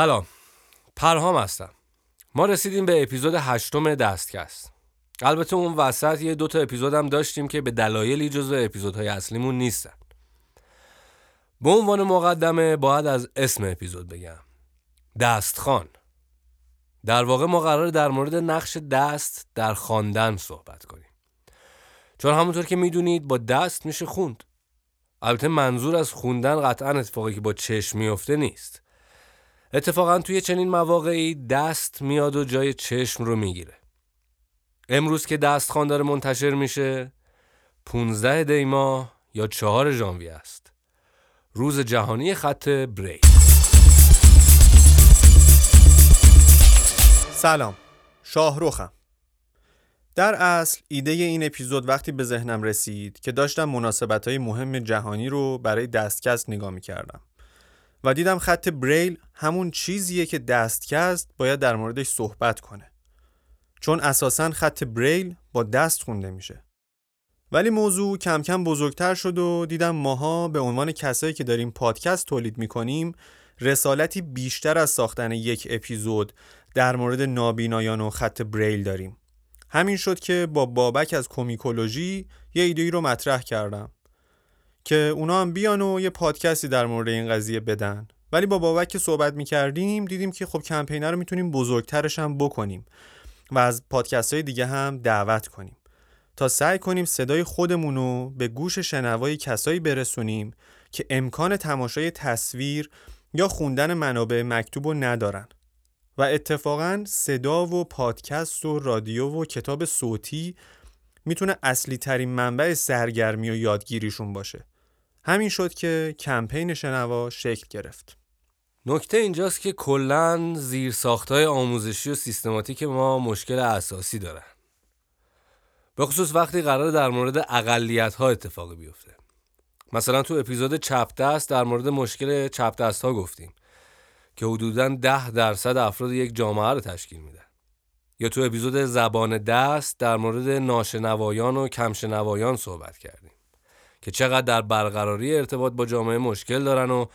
سلام. پرهام هستم. ما رسیدیم به اپیزود هشتم دستکست. البته اون وسط یه دوتا اپیزود هم داشتیم که به دلایلی جزو اپیزودهای اصلیمون نیستن. به عنوان مقدمه باید از اسم اپیزود بگم. دستخان در واقع ما قرار در مورد نقش دست در خواندن صحبت کنیم. چون همونطور که می‌دونید با دست میشه خوند. البته منظور از خوندن قطعا اتفاقی که با چشم میفته نیست. اتفاقا توی چنین مواقعی دست میاد و جای چشم رو می‌گیره. امروز که دستخوان داره منتشر میشه 15 دیما یا 4 ژانویه است. روز جهانی خط بریل سلام شاهروخم در اصل ایده این اپیزود وقتی به ذهنم رسید که داشتم مناسبت های مهم جهانی رو برای دستکست نگاه می کردم و دیدم خط بریل همون چیزیه که دستکست باید در موردش صحبت کنه. چون اساسا خط بریل با دست خونده میشه. ولی موضوع کم کم بزرگتر شد و دیدم ماها به عنوان کسایی که داریم پادکست تولید می‌کنیم رسالتی بیشتر از ساختن یک اپیزود در مورد نابینایان و خط بریل داریم. همین شد که با بابک از کومیکولوژی یه ایده رو مطرح کردم. که اونا هم بیان و یه پادکستی در مورد این قضیه بدن. ولی با بابک که صحبت می‌کردیم دیدیم که خب کمپینه رو می‌تونیم بزرگترش هم بکنیم و از پادکست های دیگه هم دعوت کنیم. تا سعی کنیم صدای خودمون رو به گوش شنوای کسایی برسونیم که امکان تماشای تصویر یا خوندن منابع مکتوب رو ندارن. و اتفاقا صدا و پادکست و رادیو و کتاب صوتی می‌تونه اصلی ترین منبع سرگرمی و یادگیریشون باشه. همین شد که کمپین شنوا شکل گرفت. نکته اینجاست که کلا زیر ساختای آموزشی و سیستماتیک ما مشکل اساسی دارن. به خصوص وقتی قرار در مورد اقلیت ها اتفاقی بیفته. مثلا تو اپیزود چپ دست در مورد مشکل چپ دست ها گفتیم که حدودا ده درصد افراد یک جامعه رو تشکیل میدن. یا تو اپیزود زبان دست در مورد ناشنوایان و کمشنوایان صحبت کردیم. که چقدر در برقراری ارتباط با جامعه مشکل دارن و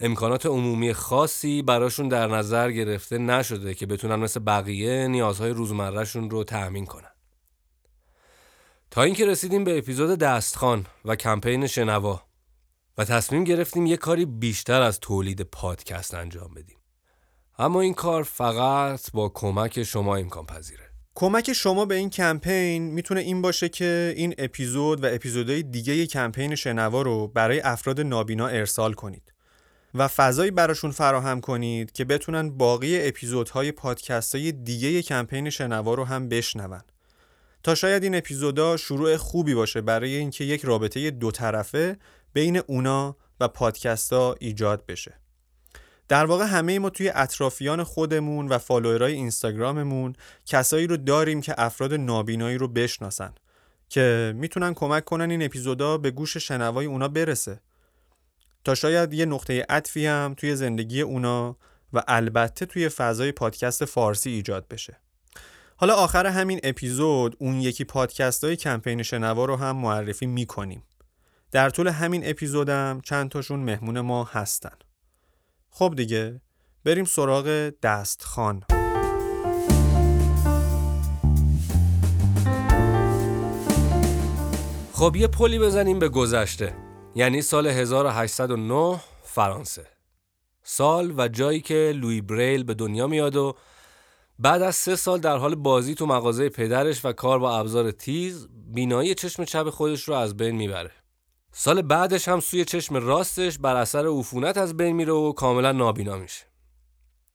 امکانات عمومی خاصی براشون در نظر گرفته نشده که بتونن مثل بقیه نیازهای روزمرهشون رو تأمین کنن. تا اینکه رسیدیم به اپیزود دستخان و کمپین شنوا و تصمیم گرفتیم یه کاری بیشتر از تولید پادکست انجام بدیم. اما این کار فقط با کمک شما امکان پذیره کمک شما به این کمپین می‌تونه این باشه که این اپیزود و اپیزودهای دیگه کمپین شنوا رو برای افراد نابینا ارسال کنید و فضایی براشون فراهم کنید که بتونن باقی اپیزودهای پادکست های دیگه کمپین شنوا رو هم بشنون. تا شاید این اپیزودا شروع خوبی باشه برای اینکه یک رابطه دو طرفه بین اونا و پادکستا ایجاد بشه. در واقع همه ما توی اطرافیان خودمون و فالوورای اینستاگراممون کسایی رو داریم که افراد نابینایی رو بشناسن که می‌تونن کمک کنن این اپیزودا به گوش شنوای اونا برسه. تا شاید یه نقطه عطفی هم توی زندگی اونا و البته توی فضای پادکست فارسی ایجاد بشه. حالا آخر همین اپیزود اون یکی پادکست های کمپین شنوا رو هم معرفی می‌کنیم. در طول همین اپیزودم چند تاشون مهمون ما هستن. خب دیگه بریم سراغ دستخان خب یه پلی بزنیم به گذشته یعنی سال 1809 فرانسه. سال و جایی که لوی بریل به دنیا میاد و بعد از سه سال در حال بازی تو مغازه پدرش و کار با ابزار تیز بینایی چشم چپ خودش رو از بین می‌بره. سال بعدش هم سوی چشم راستش بر اثر عفونت از بین میره و کاملا نابینا میشه.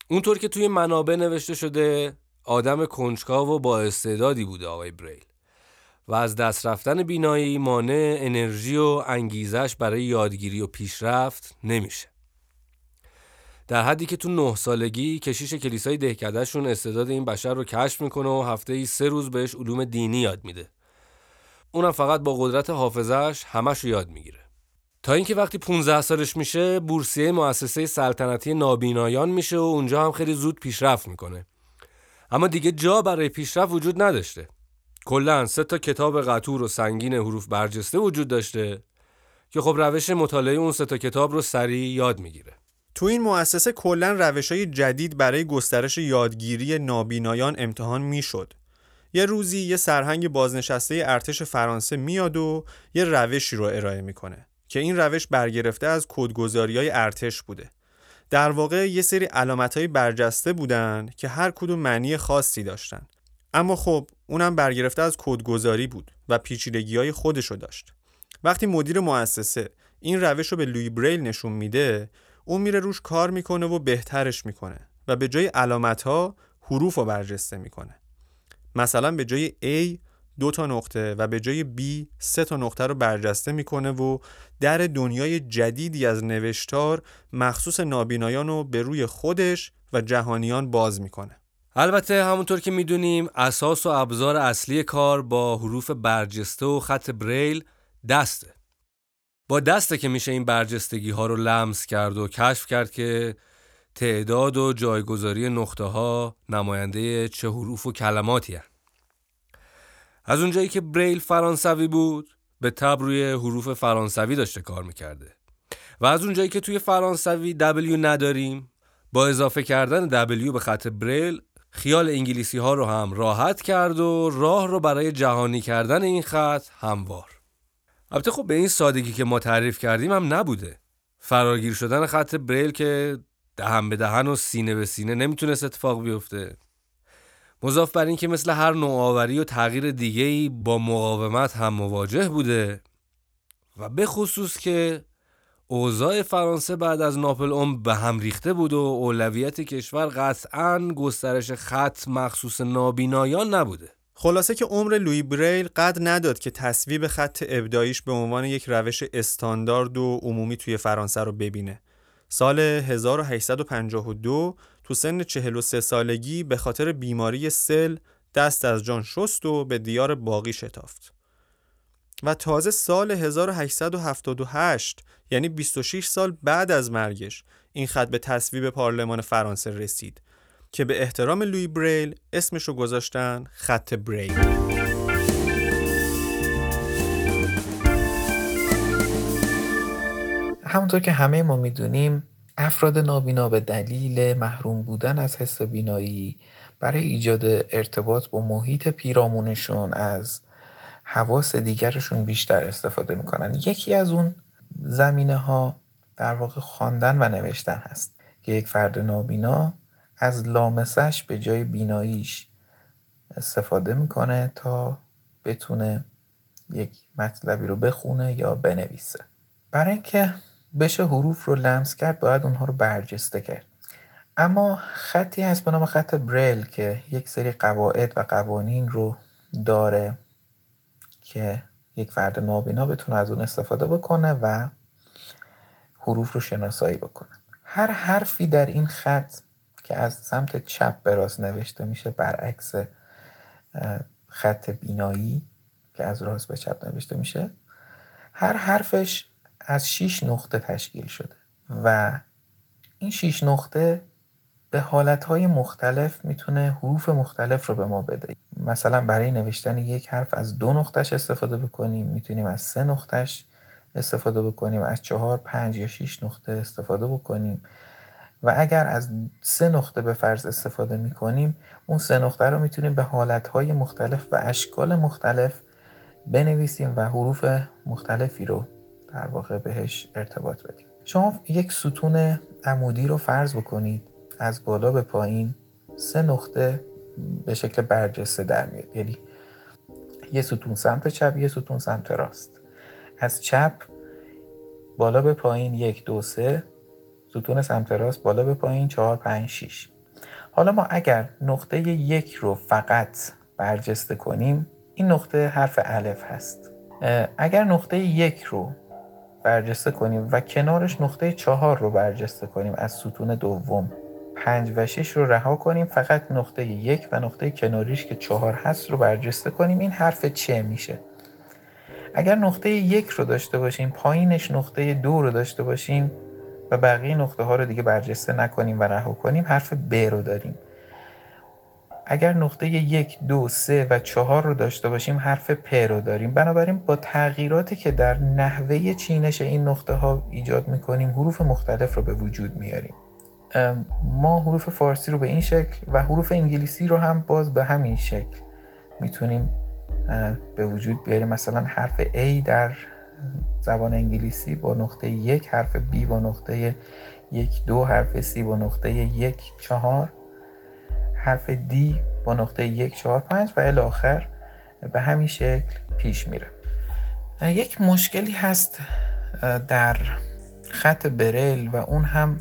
اونطور که توی منابع نوشته شده آدم کنجکاو و با استعدادی بوده آقای بریل. و از دست رفتن بینایی مانع انرژی و انگیزش برای یادگیری و پیشرفت نمیشه. در حدی که تو نه سالگی کشیش کلیسای دهکدهشون استعداد این بشر رو کشف می‌کنه و هفته ای سه روز بهش علوم دینی یاد میده. اونم فقط با قدرت حافظش همش رو یاد می‌گیره. تا اینکه وقتی 15 سالش میشه بورسیه مؤسسه سلطنتی نابینایان میشه و اونجا هم خیلی زود پیشرفت می‌کنه. اما دیگه جا برای پیشرفت وجود نداشته. کلا سه تا کتاب قطور و سنگین حروف برجسته وجود داشته که خب روش مطالعه اون سه تا کتاب رو سریع یاد می‌گیره. تو این مؤسسه کلا روش های جدید برای گسترش یادگیری نابینایان امتحان می‌شد. یه روزی یه سرهنگ بازنشسته ارتش فرانسه میاد و یه روشی رو ارائه می‌کنه که این روش برگرفته از کدگذاری های ارتش بوده. در واقع یه سری علامت های برجسته بودن که هر کدوم معنی خاصی داشتن. اما خب اونم برگرفته از کدگذاری بود و پیچیدگی های خودشو داشت. وقتی مدیر مؤسسه این روش رو به لوی بریل نشون میده اون میره روش کار می‌کنه و بهترش می‌کنه و به جای علامت ها حروف رو برجسته می‌کنه مثلا به جای A دو تا نقطه و به جای B سه تا نقطه رو برجسته می‌کنه و در دنیای جدیدی از نوشتار مخصوص نابینایان رو به روی خودش و جهانیان باز می‌کنه. البته همونطور که می‌دونیم اساس و ابزار اصلی کار با حروف برجسته و خط بریل دسته. با دسته که میشه این برجستگی ها رو لمس کرد و کشف کرد که تعداد و جایگذاری نقطه ها نماینده چه حروف و کلماتی هن. از اونجایی که بریل فرانسوی بود به تب روی حروف فرانسوی داشته کار می‌کرده. و از اونجایی که توی فرانسوی W نداریم با اضافه کردن W به خط بریل خیال انگلیسی ها رو هم راحت کرد و راه رو برای جهانی کردن این خط هموار. البته خب به این سادگی که ما تعریف کردیم هم نبوده. فراگیر شدن خط بریل که دهن به دهن و سینه به سینه نمی‌تونست اتفاق بیفته مضاف بر این که مثل هر نوآوری و تغییر دیگه‌ای با مقاومت هم مواجه بوده و به خصوص که اوضاع فرانسه بعد از ناپل اون به هم ریخته بود و اولویت کشور قطعا گسترش خط مخصوص نابینایان نبوده خلاصه که عمر لوی بریل قد نداد که تصویب خط ابداییش به عنوان یک روش استاندارد و عمومی توی فرانسه رو ببینه. سال 1852 تو سن 43 سالگی به خاطر بیماری سل دست از جان شست و به دیار باقی شتافت. و تازه سال 1878 یعنی 26 سال بعد از مرگش این خط به تصویب پارلمان فرانسه رسید که به احترام لوی بریل اسمشو گذاشتن خط بریل همونطور که همه ما می‌دونیم افراد نابینا به دلیل محروم بودن از حس بینایی برای ایجاد ارتباط با محیط پیرامونشون از حواس دیگرشون بیشتر استفاده می‌کنن. یکی از اون زمینه ها در واقع خواندن و نوشتن هست که یک فرد نابینا از لامسش به جای بیناییش استفاده می‌کنه تا بتونه یک مطلبی رو بخونه یا بنویسه. برای اینکه بشه حروف رو لمس کرد باید اونها رو برجسته کرد. اما خطی هست به نام خط بریل که یک سری قواعد و قوانین رو داره که یک فرد نابینا بتونه از اون استفاده بکنه و حروف رو شناسایی بکنه. هر حرفی در این خط که از سمت چپ به راست نوشته میشه برعکس خط بینایی که از راست به چپ نوشته میشه هر حرفش از 6 نقطه تشکیل شده و این 6 نقطه به حالتهای مختلف می‌تونه حروف مختلف رو به ما بده. مثلا برای نوشتن یک حرف از دو نقطهش استفاده بکنیم می‌تونیم از سه نقطهش استفاده بکنیم از چهار پنج یا شیش نقطه استفاده بکنیم و اگر از سه نقطه به فرض استفاده می کنیم اون سه نقطه رو می‌تونیم به حالتهای مختلف و اشکال مختلف بنویسیم و حروف مختلفی رو در واقع بهش ارتباط بدیم. شما یک ستون عمودی رو فرض بکنید از بالا به پایین سه نقطه به شکل برجسته در میاد. یعنی یه ستون سمت چپ یه ستون سمت راست. از چپ بالا به پایین یک دو سه ستون سمت راست بالا به پایین 4 5 6 حالا ما اگر نقطه یک رو فقط برجسته کنیم این نقطه حرف الف هست. اگر نقطه یک رو برجسته کنیم و کنارش نقطه چهار رو برجسته کنیم. از ستون دوم پنج و شش رو رها کنیم. فقط نقطه یک و نقطه کناریش که چهار هست رو برجسته کنیم. این حرف چه میشه؟ اگر نقطه یک رو داشته باشیم پایینش نقطه دو رو داشته باشیم و بقیه نقطه ها رو دیگه برجسته نکنیم و رها کنیم حرف ب رو داریم. اگر نقطه یک، دو، سه و چهار رو داشته باشیم حرف پ رو داریم. بنابراین با تغییراتی که در نحوه چینش این نقطه ها ایجاد می‌کنیم حروف مختلف رو به وجود میاریم. ما حروف فارسی رو به این شکل و حروف انگلیسی رو هم باز به همین شکل می‌تونیم به وجود بیاریم. مثلا حرف A در زبان انگلیسی با نقطه یک حرف B با نقطه یک دو حرف C با نقطه یک چهار. حرف D با نقطه یک چهار پنج و الاخر به همین شکل پیش میره. یک مشکلی هست در خط بریل و اون هم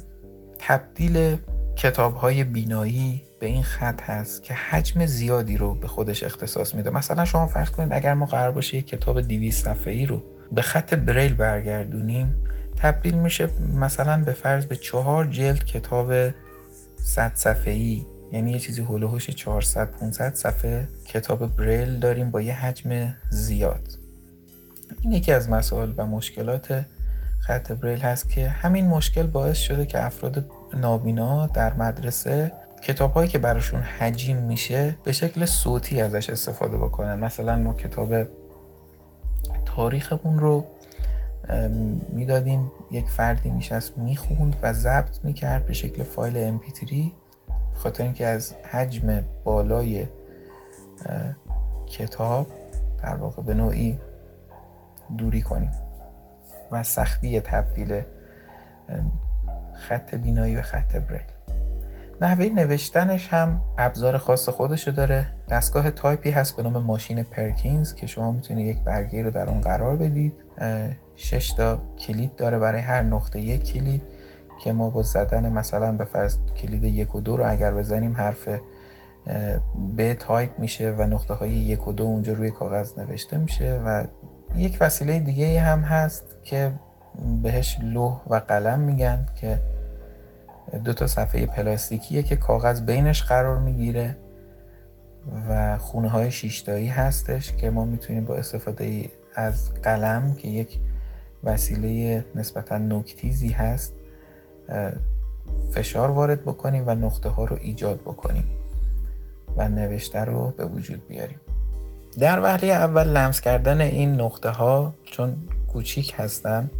تبدیل کتاب های بینایی به این خط هست که حجم زیادی رو به خودش اختصاص میده. مثلا شما فرض کنید اگر ما قرار باشه یک کتاب 200 صفحه ای رو به خط بریل برگردونیم تبدیل میشه مثلا به فرض به چهار جلد کتاب 100 صفحه ای یعنی یه چیزی هلوهوش 400 500 صفحه کتاب بریل داریم با یه حجم زیاد. این یکی از مسائل و مشکلات خط بریل هست که همین مشکل باعث شده که افراد نابینا در مدرسه کتاب هایی که براشون حجیم میشه به شکل صوتی ازش استفاده بکنن. مثلا ما کتاب تاریخمون رو می‌دادیم یک فردی میشست می‌خوند و ضبط می‌کرد به شکل فایل MP3 خاطر اینکه از حجم بالای کتاب در واقع به نوعی دوری کنیم و سختی تبدیل خط بینایی و خط بریل. نحوه نوشتنش هم ابزار خاص خودشو داره. دستگاه تایپی هست به نام ماشین پرکینز که شما می‌تونید یک برگه رو در اون قرار بدید. شش تا کلید داره برای هر نقطه یک کلید. که ما با زدن مثلا به فرض کلید یک و دو رو اگر بزنیم حرف به تایپ میشه و نقطه های یک و دو اونجا روی کاغذ نوشته میشه و یک وسیله دیگه هم هست که بهش لوح و قلم میگن که دو تا صفحه پلاستیکیه که کاغذ بینش قرار می‌گیره و خونه های شیشتایی هستش که ما می‌تونیم با استفاده از قلم که یک وسیله نسبتا نوک تیزی هست فشار وارد بکنیم و نقطه ها رو ایجاد بکنیم و نوشته رو به وجود بیاریم. در وهله اول لمس کردن این نقطه ها چون کوچیک هستن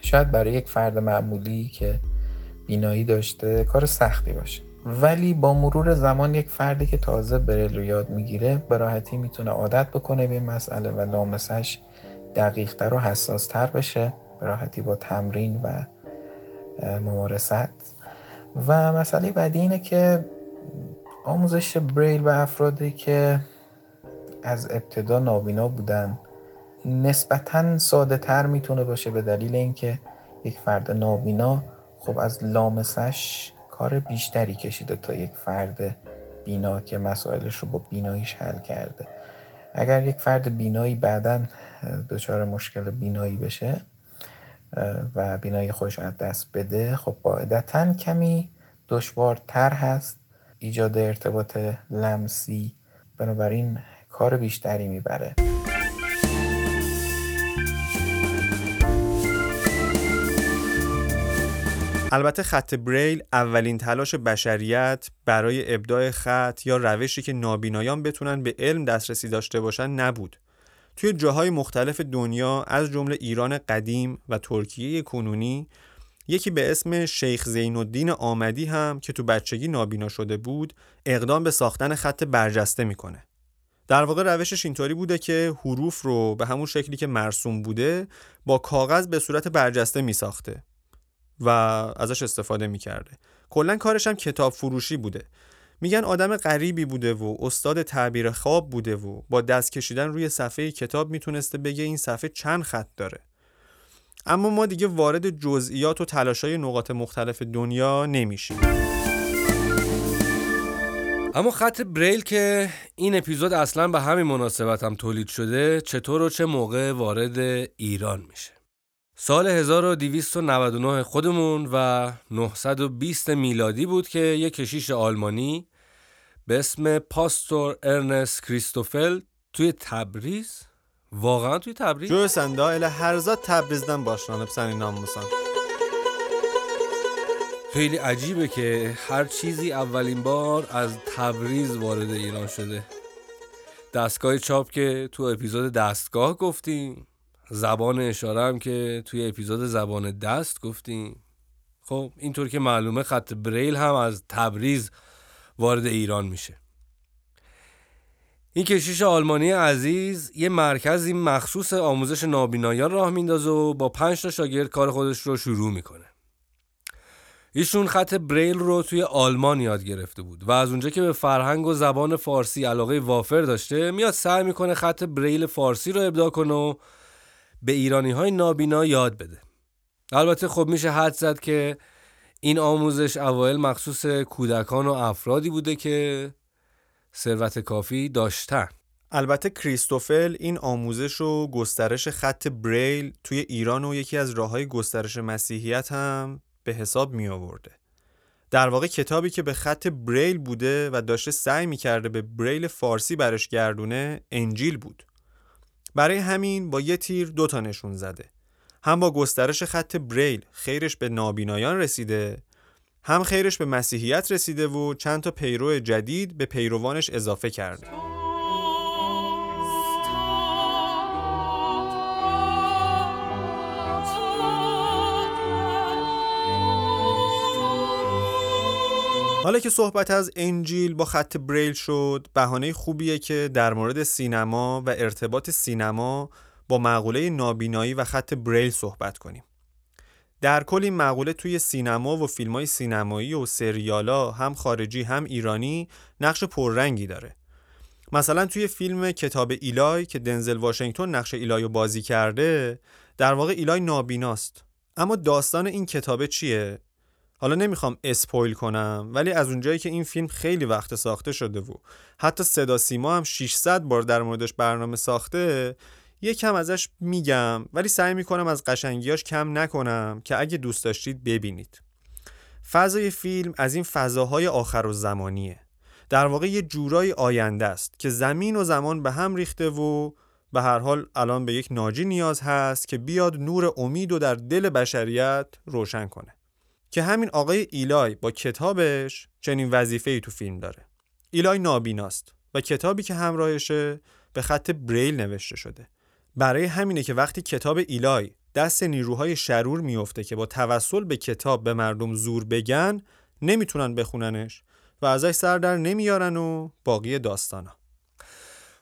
شاید برای یک فرد معمولی که بینایی داشته کار سختی باشه. ولی با مرور زمان یک فردی که تازه بریل رو یاد می‌گیره به راحتی می‌تونه عادت بکنه به این مسئله و لامسش دقیقتر و حساستر بشه به راحتی با تمرین و ممارست. و مسئله بعدی اینه که آموزش بریل و افرادی که از ابتدا نابینا بودن نسبتا ساده تر می‌تونه باشه به دلیل اینکه یک فرد نابینا خب از لامسش کار بیشتری کشیده تا یک فرد بینا که مسائلش رو با بیناییش حل کرده. اگر یک فرد بینایی بعدا دچار مشکل بینایی بشه و بینایی خودش از دست بده خب قاعدتا کمی دشوارتر هست ایجاد ارتباط لمسی بنابراین کار بیشتری می‌بره البته خط بریل اولین تلاش بشریت برای ابداع خط یا روشی که نابینایان بتونن به علم دسترسی داشته باشن نبود. توی جاهای مختلف دنیا از جمله ایران قدیم و ترکیه کنونی یکی به اسم شیخ زین الدین آمدی هم که تو بچگی نابینا شده بود اقدام به ساختن خط برجسته می‌کنه. در واقع روشش اینطوری بوده که حروف رو به همون شکلی که مرسوم بوده با کاغذ به صورت برجسته می ساخته و ازش استفاده می‌کرده کلا کارش هم کتاب فروشی بوده میگن آدم غریبی بوده و استاد تعبیر خواب بوده و با دست کشیدن روی صفحه کتاب می‌تونسته بگه این صفحه چند خط داره. اما ما دیگه وارد جزئیات و تلاشای نقاط مختلف دنیا نمیشیم. اما خط بریل که این اپیزود اصلا به همین مناسبت هم تولید شده چطور و چه موقع وارد ایران میشه؟ سال 1299 خودمون و 920 میلادی بود که یک کشیش آلمانی به اسم پاستور ارنست کریستوفل توی تبریز؟ واقعا توی تبریز؟ جو سنده هر زاد تبریزدن باشلانıp senin namusan خیلی عجیبه که هر چیزی اولین بار از تبریز وارد ایران شده. دستگاه چاپ که تو اپیزود دستگاه گفتیم. زبان اشاره هم که توی اپیزود زبان دست گفتیم. خب اینطور که معلومه خط بریل هم از تبریز وارد ایران میشه. این کشیش آلمانی عزیز یه مرکزی مخصوص آموزش نابینایان راه میندازه و با پنج تا شاگرد کار خودش رو شروع می‌کنه. ایشون خط بریل رو توی آلمان یاد گرفته بود و از اونجا که به فرهنگ و زبان فارسی علاقه وافر داشته میاد سعی می‌کنه خط بریل فارسی رو ابداع کنه و به ایرانی های نابینا یاد بده. البته خب میشه حد زد که این آموزش اوایل مخصوص کودکان و افرادی بوده که ثروت کافی داشتن البته کریستوفل این آموزش و گسترش خط بریل توی ایران و یکی از راه های گسترش مسیحیت هم به حساب می آورده. در واقع کتابی که به خط بریل بوده و داشته سعی می کرده به بریل فارسی برش گردونه انجیل بود. برای همین با یه تیر دوتا نشون زده. هم با گسترش خط بریل خیرش به نابینایان رسیده هم خیرش به مسیحیت رسیده و چند تا پیرو جدید به پیروانش اضافه کرده. حالا که صحبت از انجیل با خط بریل شد بهانه خوبیه که در مورد سینما و ارتباط سینما با مقوله نابینایی و خط بریل صحبت کنیم. در کل این مقوله توی سینما و فیلم های سینمایی و سریالا هم خارجی هم ایرانی نقش پررنگی داره. مثلا توی فیلم کتاب ایلای که دنزل واشنگتن نقش ایلای رو بازی کرده در واقع ایلای نابیناست. اما داستان این کتابه چیه؟ حالا نمی‌خوام spoil کنم ولی از اونجایی که این فیلم خیلی وقت ساخته شده و حتی صدا سیما هم 600 بار در موردش برنامه ساخته یکم ازش میگم ولی سعی می‌کنم از قشنگیاش کم نکنم که اگه دوست داشتید ببینید. فضای فیلم از این فضاهای آخر و زمانیه. در واقع یه جورای آینده است که زمین و زمان به هم ریخته و به هر حال الان به یک ناجی نیاز هست که بیاد نور امید و در دل بشریت روشن کنه. که همین آقای ایلای با کتابش چنین وظیفه ای تو فیلم داره. ایلای نابیناست و کتابی که همراهشه به خط بریل نوشته شده. برای همینه که وقتی کتاب ایلای دست نیروهای شرور میفته که با توسل به کتاب به مردم زور بگن نمی‌تونن بخوننش و ازش سر در نمیارن و باقی داستانا.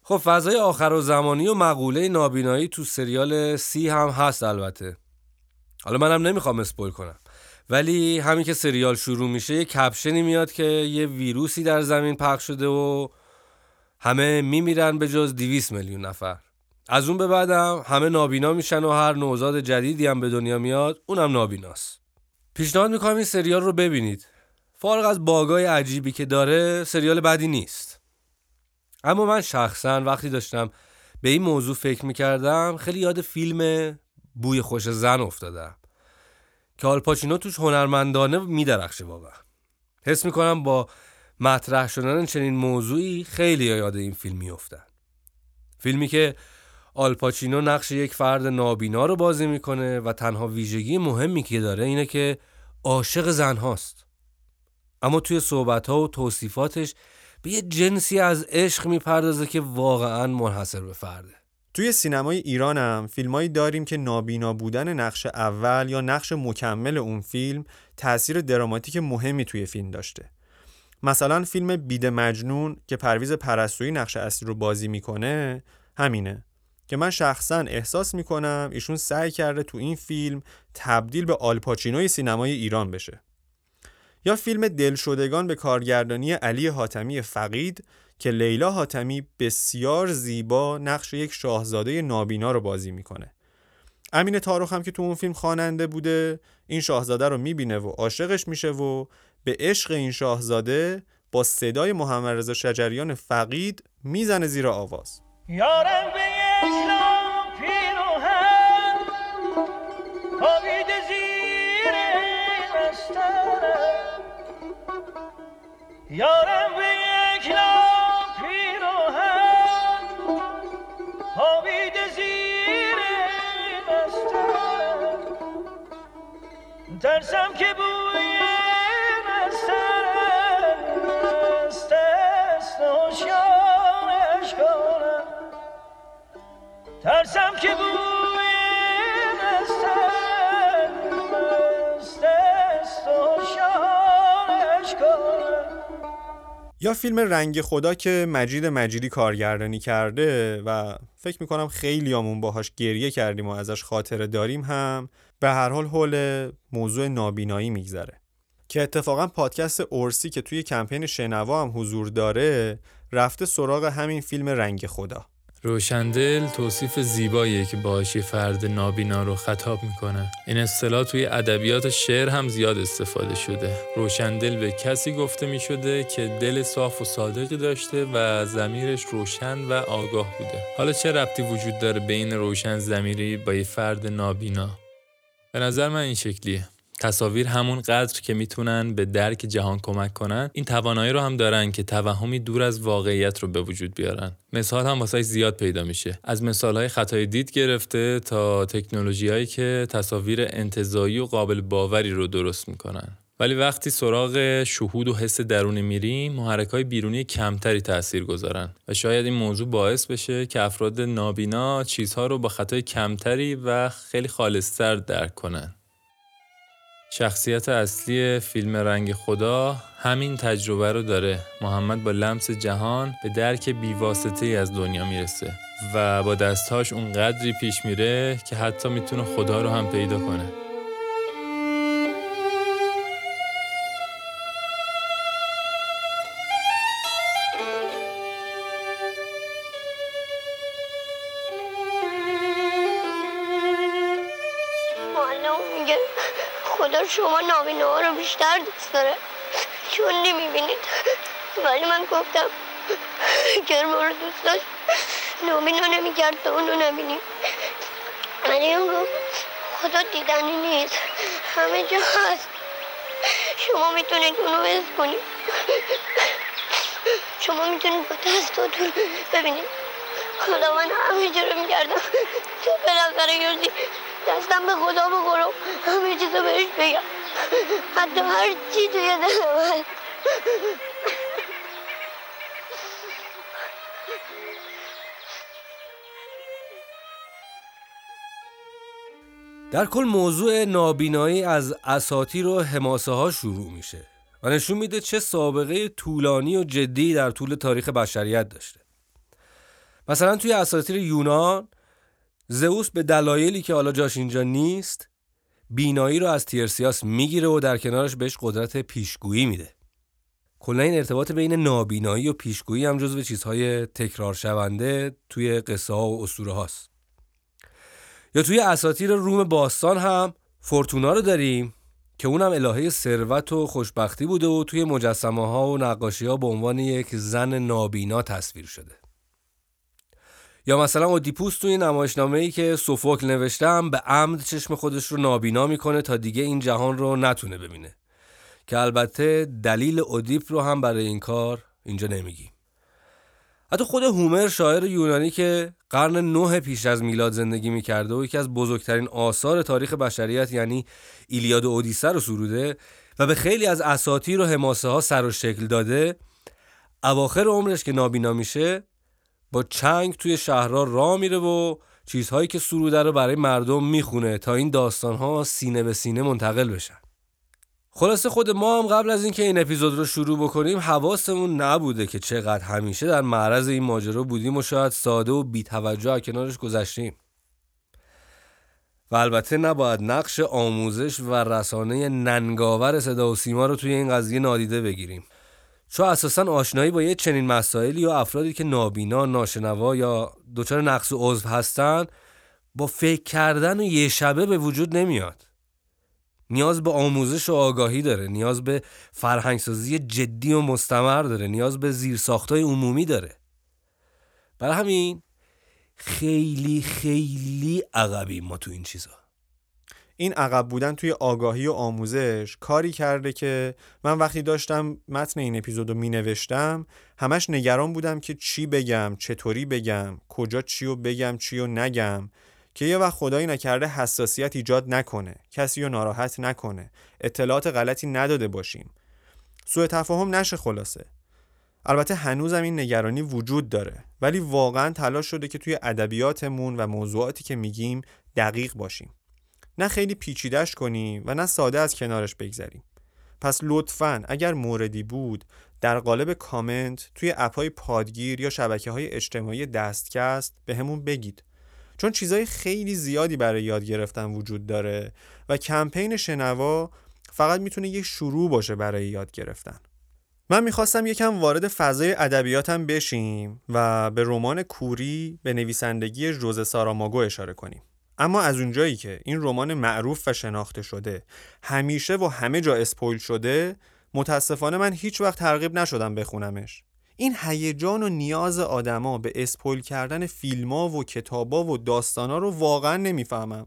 خب فضای آخر و زمانی و مقوله نابینایی تو سریال سی هم هست البته. حالا منم نمی‌خوام اسپول کنم. ولی همین که سریال شروع میشه یه کپشنی میاد که یه ویروسی در زمین پخش شده و همه میمیرن به جز 200 میلیون نفر. از اون به بعدم همه نابینا میشن و هر نوزاد جدیدی هم به دنیا میاد اونم نابیناست. پیشنهاد می‌کنم این سریال رو ببینید. فارغ از باگای عجیبی که داره سریال بدی نیست. اما من شخصا وقتی داشتم به این موضوع فکر می‌کردم خیلی یاد فیلم بوی خوش زن افتادم. که آلپاچینو توش هنرمندانه میدرخشه واقعا. حس می‌کنم با مطرح شدن چنین موضوعی خیلی یاد این فیلم میافتن. فیلمی که آلپاچینو نقش یک فرد نابینا رو بازی می‌کنه و تنها ویژگی مهمی که داره اینه که عاشق زن هاست اما توی صحبت ها و توصیفاتش به یه جنسی از عشق می‌پردازه که واقعا منحصر به فرده. توی سینمای ایران هم فیلمایی داریم که نابینا بودن نقش اول یا نقش مکمل اون فیلم تاثیر دراماتیک مهمی توی فیلم داشته. مثلا فیلم بید مجنون که پرویز پرستویی نقش اصلی رو بازی می‌کنه همینه. که من شخصا احساس می‌کنم ایشون سعی کرده تو این فیلم تبدیل به آلپاچینوی سینمای ایران بشه. یا فیلم دلشدگان به کارگردانی علی حاتمی فقید که لیلا حاتمی بسیار زیبا نقش یک شاهزاده نابینا رو بازی می‌کنه. امین تاروخ هم که تو اون فیلم خواننده بوده این شاهزاده رو می‌بینه و عاشقش میشه و به عشق این شاهزاده با صدای محمد رضا شجریان فقید می‌زنه زیر آواز. یارم یارم به یک او ترسم که بوی بستر است نوشانش کنم. ترسم که بوی بستر است نوشانش کنم. یا فیلم رنگ خدا که مجید مجیدی کارگردانی کرده و فکر می‌کنم خیلی آمون باهاش گریه کردیم و ازش خاطره داریم هم به هر حال حول موضوع نابینایی میگذره. که اتفاقا پادکست اورسی که توی کمپین شنوا هم حضور داره رفته سراغ همین فیلم رنگ خدا. روشندل توصیف زیباییه که باهاش یه فرد نابینا رو خطاب می‌کنه. این اصطلاح توی ادبیات شعر هم زیاد استفاده شده. روشندل به کسی گفته می‌شده که دل صاف و صادقی داشته و زمیرش روشن و آگاه بوده. حالا چه ربطی وجود داره بین روشن زمیری با یه فرد نابینا؟ به نظر من این شکلیه. تصاویر همون قدر که می‌تونن به درک جهان کمک کنن این توانایی رو هم دارن که توهمی دور از واقعیت رو به وجود بیارن. مثال هم واسه زیاد پیدا میشه. از مثال های خطای دید گرفته تا تکنولوژی هایی که تصاویر انتظایی و قابل باوری رو درست می‌کنن. ولی وقتی سراغ شهود و حس درونی میریم محرک های بیرونی کمتری تاثیر گذارن و شاید این موضوع باعث بشه که افراد نابینا چیزها رو با خطای کمتری و خیلی خالصتر درک کنن. شخصیت اصلی فیلم رنگ خدا همین تجربه رو داره. محمد با لمس جهان به درک بیواسطه ای از دنیا می‌رسه و با دستهاش اون قدری پیش میره که حتی می‌تونه خدا رو هم پیدا کنه. شما نابینه ها رو بیشتر دوست داره. چون نمی‌بینید. ولی من گفتم اگر ما رو دوست داشت نابینا نمی‌کرد تا اونو نبینیم ولی اون گفت خدا دیدنی نیست. همه جا هست. شما می‌تونید اونو حس کنید. شما می‌تونید با دستاتون ببینید. خدا من همه جا رو می‌کردم تو بالاخره یوزی. دستم به خدا بخورم همه چیزو بهش بگم. حتی هر چی توی دل در کل موضوع نابینایی از اساطیر و حماسه ها شروع میشه و نشون میده چه سابقه طولانی و جدی در طول تاریخ بشریت داشته. مثلا توی اساطیر یونان زئوس به دلایلی که حالا جاش اینجا نیست بینایی رو از تیرسیاس می‌گیره و در کنارش بهش قدرت پیشگویی میده. کلا این ارتباط بین نابینایی و پیشگویی هم جزو چیزهای تکرار شونده توی قصه ها و اسطوره هاست یا توی اساطیر روم باستان هم فورتونا رو داریم که اونم الهه ثروت و خوشبختی بوده و توی مجسمه ها و نقاشی ها به عنوان یک زن نابینا تصویر شده. یا مثلا اودیپوس توی نمایشنامه ای که سوفوکل نوشتم به عمد چشم خودش رو نابینا می‌کنه تا دیگه این جهان رو نتونه ببینه. که البته دلیل اودیپ رو هم برای این کار اینجا نمیگیم. حتی خود هومر شاعر یونانی که قرن نه پیش از میلاد زندگی می‌کرده و یکی از بزرگترین آثار تاریخ بشریت یعنی ایلیاد و اودیسه رو سروده و به خیلی از اساطیر و حماسه ها سر و شکل داده اواخر عمرش که نابینا میشه با چنگ توی شهرها را میره و چیزهایی که سروده رو برای مردم می‌خونه تا این داستانها سینه به سینه منتقل بشن. خلاصه خود ما هم قبل از اینکه این اپیزود رو شروع بکنیم حواسمون نبوده که چقدر همیشه در معرض این ماجرا بودیم و شاید ساده و بیتوجه کنارش گذشتیم. و البته نباید نقش آموزش و رسانه ننگاور صدا و سیما رو توی این قضیه نادیده بگیریم. چون اساسا آشنایی با یه چنین مسائلی یا افرادی که نابینا، ناشنوا یا دچار نقص عضو هستن با فکر کردن و یه شبه به وجود نمیاد. نیاز به آموزش و آگاهی داره، نیاز به فرهنگسازی جدی و مستمر داره، نیاز به زیرساختای عمومی داره. برای همین خیلی خیلی عقبیم ما تو این چیزا. این عقب بودن توی آگاهی و آموزش کاری کرده که من وقتی داشتم متن این اپیزود رو می نوشتم همش نگران بودم که چی بگم چطوری بگم کجا چی رو بگم چی رو نگم که یه وقت خدایی نکرده حساسیت ایجاد نکنه کسی رو ناراحت نکنه اطلاعات غلطی نداده باشیم. سوء تفاهم نشه خلاصه. البته هنوزم این نگرانی وجود داره ولی واقعا تلاش شده که توی ادبیاتمون و موضوعاتی که میگیم دقیق باشیم. نه خیلی پیچیدش کنیم و نه ساده از کنارش بگذریم. پس لطفا اگر موردی بود در قالب کامنت توی اپهای پادگیر یا شبکه های اجتماعی دستکست به همون بگید. چون چیزای خیلی زیادی برای یاد گرفتن وجود داره و کمپین شنوا فقط می‌تونه یه شروع باشه برای یاد گرفتن. من می‌خواستم یکم وارد فضای ادبیاتم بشیم و به رمان کوری به نویسندگی جوز ساراماگو اشاره کنیم. اما از اونجایی که این رمان معروف و شناخته شده همیشه و همه جا اسپویل شده متاسفانه من هیچ وقت ترغیب نشدم بخونمش. این هیجان و نیاز آدما به اسپویل کردن فیلما و کتابا و داستانا رو واقعا نمی‌فهمم.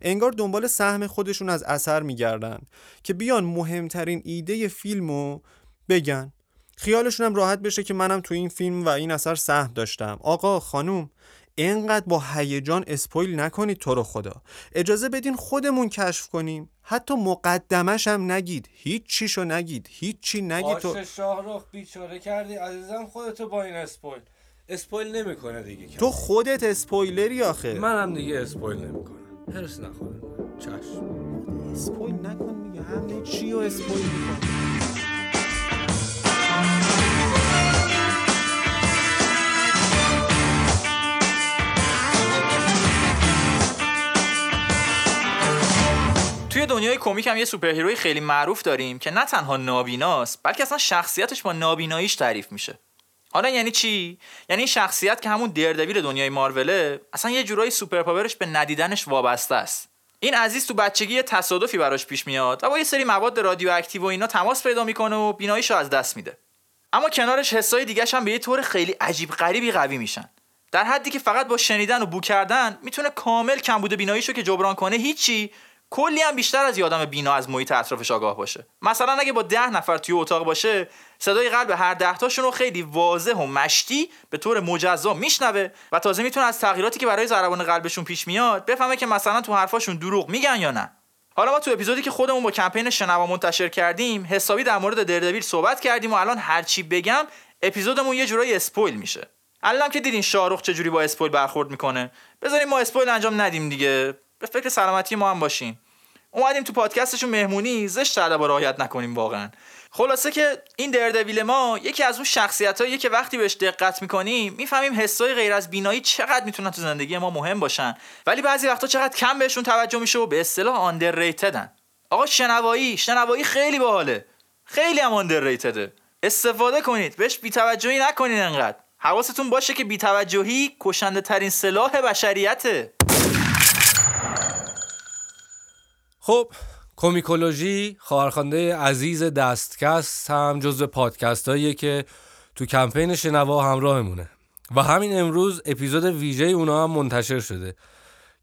انگار دنبال سهم خودشون از اثر میگردن که بیان مهمترین ایده فیلمو بگن. خیالشون هم راحت بشه که منم تو این فیلم و این اثر سهم داشتم. آقا خانوم اینقدر با هیجان spoil نکنید تو رو خدا. اجازه بدین خودمون کشف کنیم. حتی مقدمش هم نگید. هیچ چیشو نگید. هیچ چی نگید تو. شاهرخ بیچاره کردی. عزیزم خودتو با این spoil. spoil نمی‌کنه دیگه تو خودت اسپویلری آخه. منم دیگه spoil نمی‌کنم. حرص نخورم. چشم. spoil نکن میگه همه چی رو spoil می‌کنه توی دنیای کمیک هم یه superhero ی خیلی معروف داریم که نه تنها نابیناست بلکه اصلا شخصیتش با نابیناییش تعریف میشه. حالا یعنی چی؟ یعنی این شخصیت که همون دردویل دنیای ماروله اصلا یه جورایی superpower ش به ندیدنش وابسته است. این عزیز تو بچگی تصادفی براش پیش میاد و با یه سری مواد رادیواکتیو و اینا تماس پیدا می‌کنه و بیناییشو از دست میده. اما کنارش حسای دیگه هم به یه طور خیلی عجیب غریبی قوی میشن. در حدی که فقط با شنیدن و بو کردن می‌تونه کامل کمبود بیناییشو که جبران کنه هیچی کلی هم بیشتر از یادم بینا از محیط اطرافش آگاه باشه. مثلا اگه با ده نفر توی اتاق باشه صدای قلب هر ده تاشون رو خیلی واضح و مشتی به طور مجزا میشنوه و تازه می‌تونه از تغییراتی که برای ضربان قلبشون پیش میاد بفهمه که مثلا تو حرفاشون دروغ میگن یا نه. حالا ما تو اپیزودی که خودمون با کمپین شنوا منتشر کردیم حسابی در مورد دردویل صحبت کردیم و الان هرچی بگم اپیزودمون یه جورایی اسپویل میشه. الان که دیدین شاروخ چجوری با اسپویل برخورد می‌کنه؟ بذاریم ما اسپویل انجام ندیم دیگه. به فکر سلامتی ما هم باشین. اومدیم تو پادکستشون مهمونی زشت ادب رعایت نکنیم واقعا. خلاصه که این دردویل ما یکی از اون شخصیت که وقتی بهش دقت می‌کنیم می‌فهمیم حسای غیر از بینایی چقدر می‌تونن تو زندگی ما مهم باشن. ولی بعضی وقتا چقدر کم بهشون توجه میشه و به اصطلاح آندرریتدن آقا شنوایی شنوایی خیلی باحاله. خیلی هم آندرریتده استفاده کنید بهش بیتوجهی نکنید انقدر. حواستون باشه که بیتوجهی کشنده ترین سلاح بشریته. خب کومیکولوژی خواهرخوانده عزیز دستکست هم جزو پادکست هاییه که تو کمپین شنوا همراهمونه. و همین امروز اپیزود ویژه اونا هم منتشر شده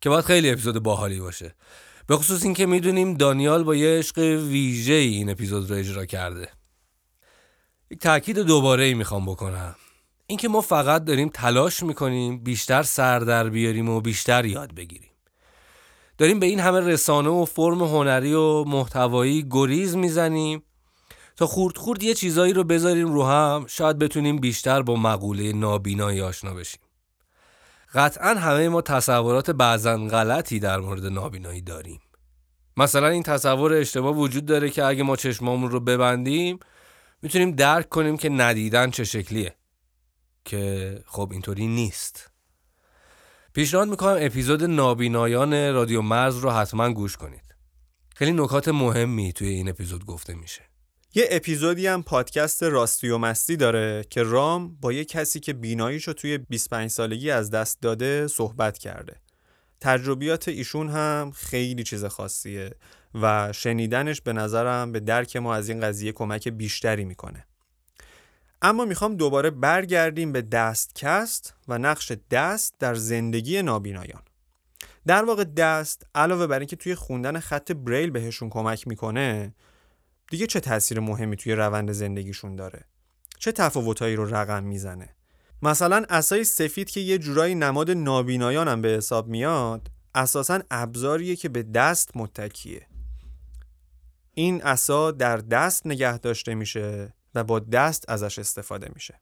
که باید خیلی اپیزود باحالی باشه. به خصوص اینکه می‌دونیم دانیال با یه عشق ویژه این اپیزود رو اجرا کرده. یک تاکید دوباره ای می‌خوام بکنم. اینکه ما فقط داریم تلاش می‌کنیم بیشتر سر در بیاریم و بیشتر یاد بگیریم. داریم به این همه رسانه و فرم هنری و محتوایی گریز می‌زنیم تا خورد خورد یه چیزایی رو بذاریم رو هم شاید بتونیم بیشتر با مقوله نابینایی آشنا بشیم. قطعا همه ما تصورات بعضا غلطی در مورد نابینایی داریم. مثلا این تصور اشتباه وجود داره که اگه ما چشمامون رو ببندیم می‌تونیم درک کنیم که ندیدن چه شکلیه. که خب اینطوری نیست. پیشنهاد می‌کنم اپیزود نابینایان رادیو مرز رو حتما گوش کنید. خیلی نکات مهمی توی این اپیزود گفته میشه. یه اپیزودی هم پادکست راستی و مستی داره که رام با یه کسی که بیناییشو توی 25 سالگی از دست داده صحبت کرده. تجربیات ایشون هم خیلی چیز خاصیه و شنیدنش به نظرم به درک ما از این قضیه کمک بیشتری می‌کنه. اما می‌خوام دوباره برگردیم به دستکست و نقش دست در زندگی نابینایان. در واقع دست علاوه بر اینکه توی خوندن خط بریل بهشون کمک می‌کنه دیگه چه تاثیر مهمی توی روند زندگیشون داره؟ چه تفاوتایی رو رقم می‌زنه؟ مثلا اسای سفید که یه جورایی نماد نابینایان هم به حساب میاد اساسا ابزاریه که به دست متکیه. این اسا در دست نگه داشته میشه. و با دست ازش استفاده میشه.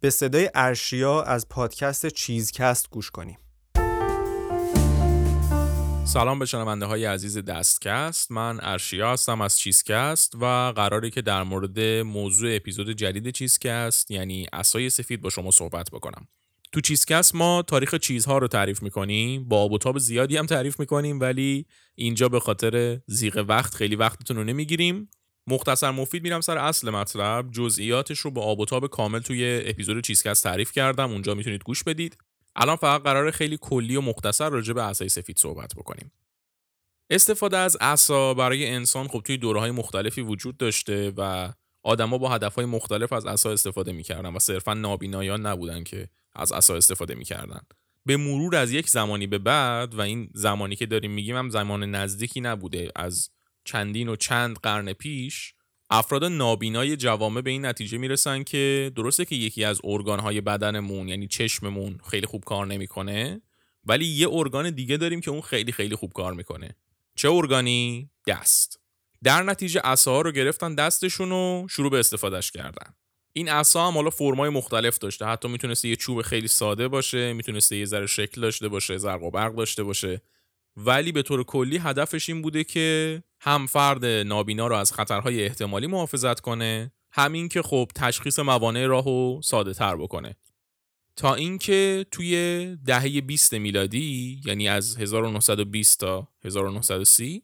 به صدای ارشیا از پادکست چیزکست گوش کنیم. سلام به شنونده های عزیز دستکست من ارشیا هستم از چیزکست و قراری که در مورد موضوع اپیزود جدید چیزکست یعنی اسای سفید با شما صحبت بکنم تو چیزکست ما تاریخ چیزها رو تعریف می‌کنیم با آب و تاب زیادی هم تعریف می‌کنیم ولی اینجا به خاطر زیغ وقت خیلی وقتتون رو نمی‌گیریم مختصر مفید میرم سر اصل مطلب. جزئیاتش رو با آب و تاب کامل توی اپیزود چیزکست تعریف کردم. اونجا می‌تونید گوش بدید. الان فقط قرار خیلی کلی و مختصر راجع به عصای سفید صحبت بکنیم. استفاده از عصا برای انسان خب توی دوره های مختلفی وجود داشته و آدما با هدفهای مختلف از عصا استفاده می‌کردن و صرفا نابینایان نبودن که از عصا استفاده می‌کردن. به مرور از یک زمانی به بعد و این زمانی که داریم میگیم هم زمان نزدیکی نبوده از چندین و چند قرن پیش افراد نابینای جوامع به این نتیجه می‌رسن که درسته که یکی از ارگانهای بدنمون یعنی چشممون خیلی خوب کار نمی‌کنه ولی یه ارگان دیگه داریم که اون خیلی خیلی خوب کار می‌کنه. چه ارگانی؟ دست. در نتیجه عصاها رو گرفتن دستشون و شروع به استفادهش کردن. این عصا هم حالا فرمای مختلف داشته. حتی می‌تونسته یه چوب خیلی ساده باشه می‌تونسته یه ذره شکل داشته باشه زرق و برق داشته باشه. ولی به طور کلی هدفش این بوده که هم فرد نابینا رو از خطرهای احتمالی محافظت کنه همین که خب تشخیص موانع راهو ساده تر بکنه. تا اینکه توی دهه 20 میلادی یعنی از 1920 تا 1930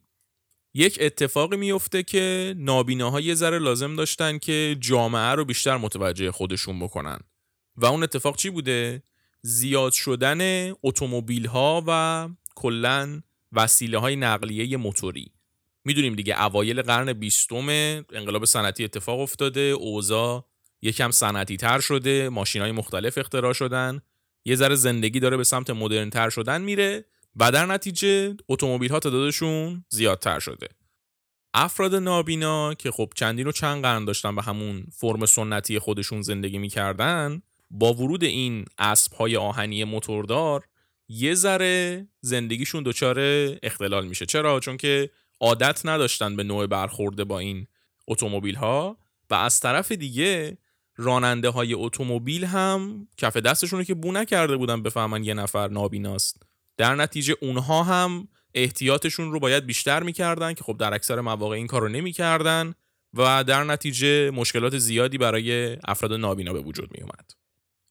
یک اتفاقی میفته که نابیناها یه ذره لازم داشتن که جامعه رو بیشتر متوجه خودشون بکنن. و اون اتفاق چی بوده؟ زیاد شدن اتومبیل ها و کلا وسیله های نقلیه موتوری. می‌دونیم دیگه اوایل قرن بیستم انقلاب صنعتی اتفاق افتاده اوضاع یکم صنعتی تر شده ماشین های مختلف اختراع شدن یه ذره زندگی داره به سمت مدرن تر شدن میره و در نتیجه اتومبیل ها تعدادشون زیادتر شده. افراد نابینا که خب چندین و چند قرن داشتن به همون فرم سنتی خودشون زندگی می‌کردن با ورود این اسب های آهنی موتوردار یه ذره زندگیشون دچار اختلال میشه. چرا؟ چون که عادت نداشتن به نوع برخورده با این اتومبیل ها و از طرف دیگه راننده های اتومبیل هم کف دستشون که بو نکرده بودن بفهمن یه نفر نابیناست در نتیجه اونها هم احتیاطشون رو باید بیشتر می‌کردن که خب در اکثر مواقع این کار رو نمی‌کردن و در نتیجه مشکلات زیادی برای افراد نابینا به وجود می اومد.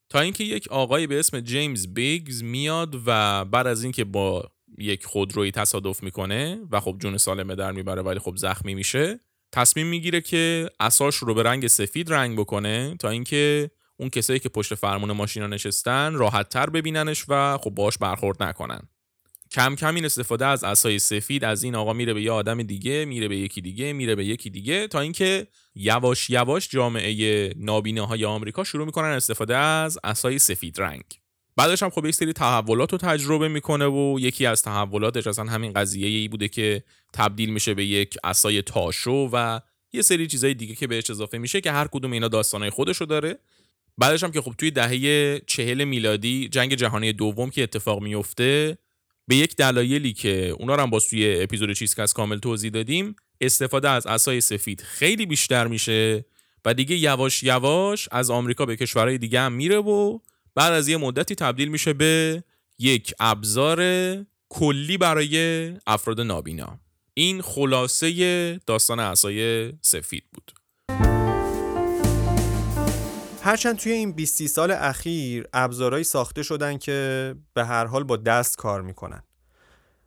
تا اینکه یک آقای به اسم جیمز بیگز میاد و بعد از اینکه با یک خودروی تصادف می‌کنه و خب جون سالمه در می‌بره ولی خب زخمی میشه. تصمیم می‌گیره که اساش رو به رنگ سفید رنگ بکنه تا اینکه اون کسایی که پشت فرمون ماشینا نشستن راحت تر ببیننش و خب باش برخورد نکنن. کم کم این استفاده از اسای سفید از این آقا میره به یه آدم دیگه میره به یکی دیگه میره به یکی دیگه تا اینکه یواش یواش جامعه نابینه های آمریکا شروع می‌کنن استفاده از اسای سفید رنگ. بعدش هم خب یک سری تحولات رو تجربه می‌کنه و یکی از تحولاتش اصلا همین قضیه ای بوده که تبدیل میشه به یک اسای تاشو و یه سری چیزای دیگه که بهش اضافه میشه که هر کدوم اینا داستانای خودشو داره. بعدش هم که خب توی دهه چهل میلادی جنگ جهانی دوم که اتفاق میفته به یک دلایلی که اونا رو هم با توی اپیزود چیزکس کامل توضیح دادیم استفاده از اسای سفید خیلی بیشتر میشه و دیگه یواش یواش از آمریکا به کشورهای دیگه هم میره و بعد از یه مدتی تبدیل میشه به یک ابزار کلی برای افراد نابینا. این خلاصه داستان اسای سفید بود. هرچند توی این 20 سال اخیر ابزارهایی ساخته شدن که به هر حال با دست کار می‌کنن.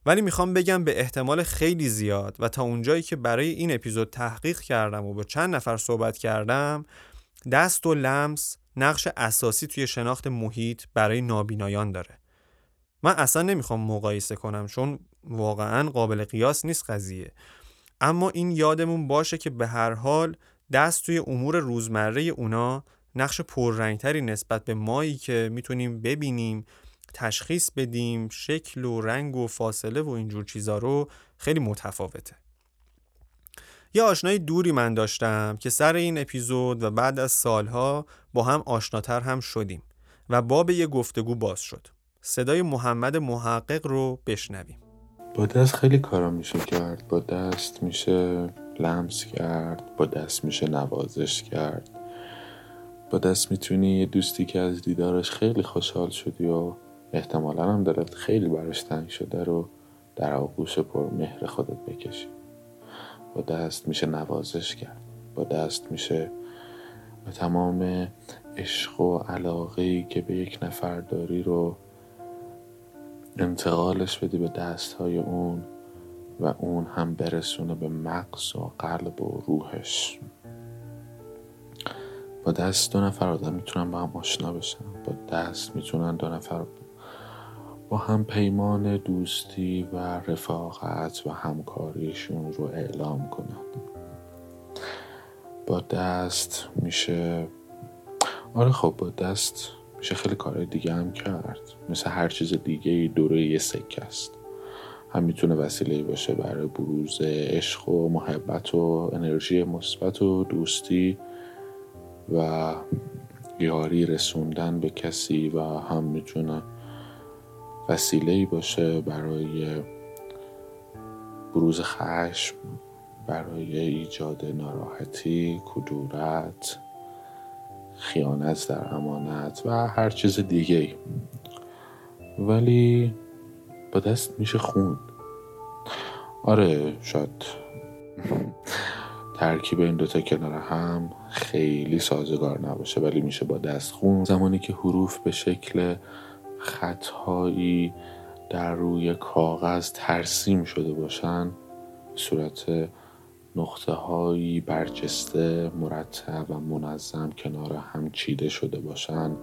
ولی می‌خوام بگم به احتمال خیلی زیاد و تا اونجایی که برای این اپیزود تحقیق کردم و با چند نفر صحبت کردم دست و لمس نقش اساسی توی شناخت محیط برای نابینایان داره. من اصلا نمی‌خوام مقایسه کنم چون واقعا قابل قیاس نیست قضیه. اما این یادمون باشه که به هر حال دست توی امور روزمره اونا نقش پررنگتری نسبت به مایی که می‌تونیم ببینیم تشخیص بدیم شکل و رنگ و فاصله و اینجور چیزا رو خیلی متفاوته. یه آشنای دوری من داشتم که سر این اپیزود و بعد از سالها با هم آشناتر هم شدیم و باب یه گفتگو باز شد. صدای محمد محقق رو بشنویم. با دست خیلی کارا میشه کرد. با دست میشه لمس کرد. با دست میشه نوازش کرد. با دست می‌تونی یه دوستی که از دیدارش خیلی خوشحال شدی و احتمالا هم دلت خیلی براش تنگ شده رو در آغوش پر مهر خودت بکشی. با دست میشه نوازش کرد. با دست میشه به تمام عشق و علاقه که به یک نفر داری رو انتقالش بدی به دست های اون و اون هم برسونه به مغز و قلب و روحش. با دست دو نفر آدم می‌تونن با هم آشنا بشن. با دست می‌تونن دو نفر با هم پیمان دوستی و رفاقت و همکاریشون رو اعلام کنن با دست میشه آره خب با دست میشه خیلی کارهای دیگه هم کرد. مثل هر چیز دیگه دوره یه سکه است. هم می‌تونه وسیله باشه برای بروز عشق و محبت و انرژی مثبت و دوستی و یاری رسوندن به کسی و هم می‌تونه وسیله باشه برای بروز خشم برای ایجاد ناراحتی کدورت خیانت در امانت و هر چیز دیگه ولی با دست میشه خون. آره شاید. ترکیب این دوتا کنار هم خیلی سازگار نباشه ولی میشه با دست خون. زمانی که حروف به شکل خطهایی در روی کاغذ ترسیم شده باشن به صورت نقطه هایی برجسته مرتب و منظم کنار هم چیده شده باشن.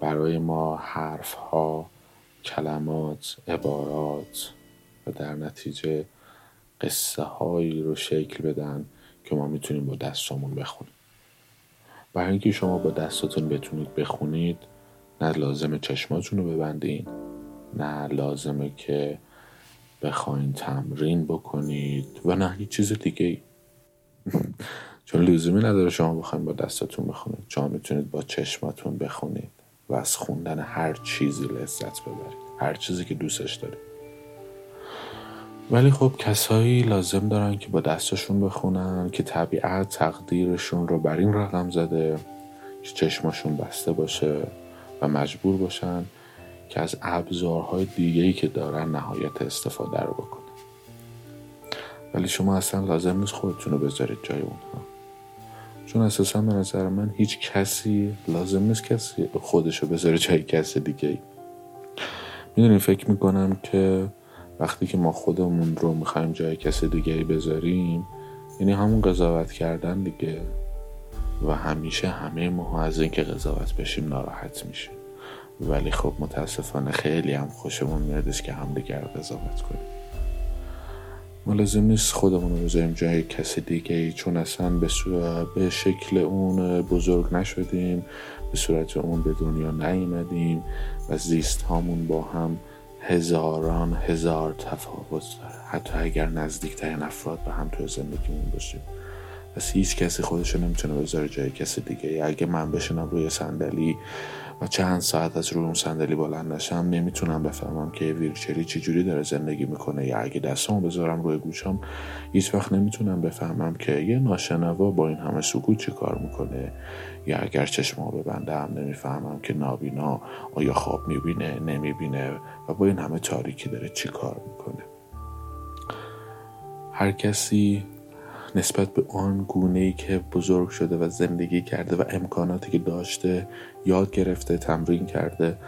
برای ما حرف ها کلمات عبارات و در نتیجه قصه هایی رو شکل بدن که ما می‌تونیم با دستمون بخونیم. برای اینکه شما با دستاتون بتونید بخونید نه لازم چشماتون رو ببندین نه لازمه که بخواین تمرین بکنید و نه هیچ چیز دیگه چون لزومی نداره شما بخواین با دستاتون بخونید شما می‌تونید با چشماتون بخونید و از خوندن هر چیزی لذت ببرید هر چیزی که دوستش دارید ولی خب کسایی لازم دارن که با دستشون بخونن که طبیعت تقدیرشون رو بر این رقم زده که چشماشون بسته باشه. و مجبور باشن که از ابزارهای دیگهی که دارن نهایت استفاده رو بکنن. ولی شما اصلا لازم نیست خودتون رو بذارید جای اونها. چون اساسا به نظر من هیچ کسی لازم نیست کسی خودش رو بذاره جای کسی دیگه می‌دونیم فکر می‌کنم که وقتی که ما خودمون رو می‌خوایم جای کسی دیگه بذاریم یعنی همون قضاوت کردن دیگه. و همیشه همه ما از اینکه قضاوت بشیم ناراحت میشیم. ولی خب متاسفانه خیلی هم خوشمون میادش که همدیگر قضاوت کنیم. ما لازم نیست خودمون رو بذاریم جای کسی دیگه ای چون اصلا به, به شکل اون بزرگ نشدیم به صورت اون به دنیا نیمدیم و زیست هامون با هم هزاران هزار تفاوت داره. حتی اگر نزدیکترین افراد به هم توی زندگیمون باشیم. پس هیچ کسی خودش رو نمی‌تونه بذاره جای کسی دیگه. اگه من بشینم روی صندلی و چند ساعت از روی اون صندلی بلند نشم نمی‌تونم بفهمم که ویلچری چجوری داره زندگی می‌کنه. یا اگه دستمو بذارم روی گوشم هیچ وقت نمی‌تونم بفهمم که یه ناشنوا با این همه سکوت چی کار می‌کنه. یا اگر چشمو ببندم نمی‌فهمم که نابینا آیا خواب می‌بینه نمی‌بینه و با این همه تاریکی داره چی کار می‌کنه. هر کسی نسبت به آن گونه ای که بزرگ شده و زندگی کرده و امکاناتی که داشته یاد گرفته تمرین کرده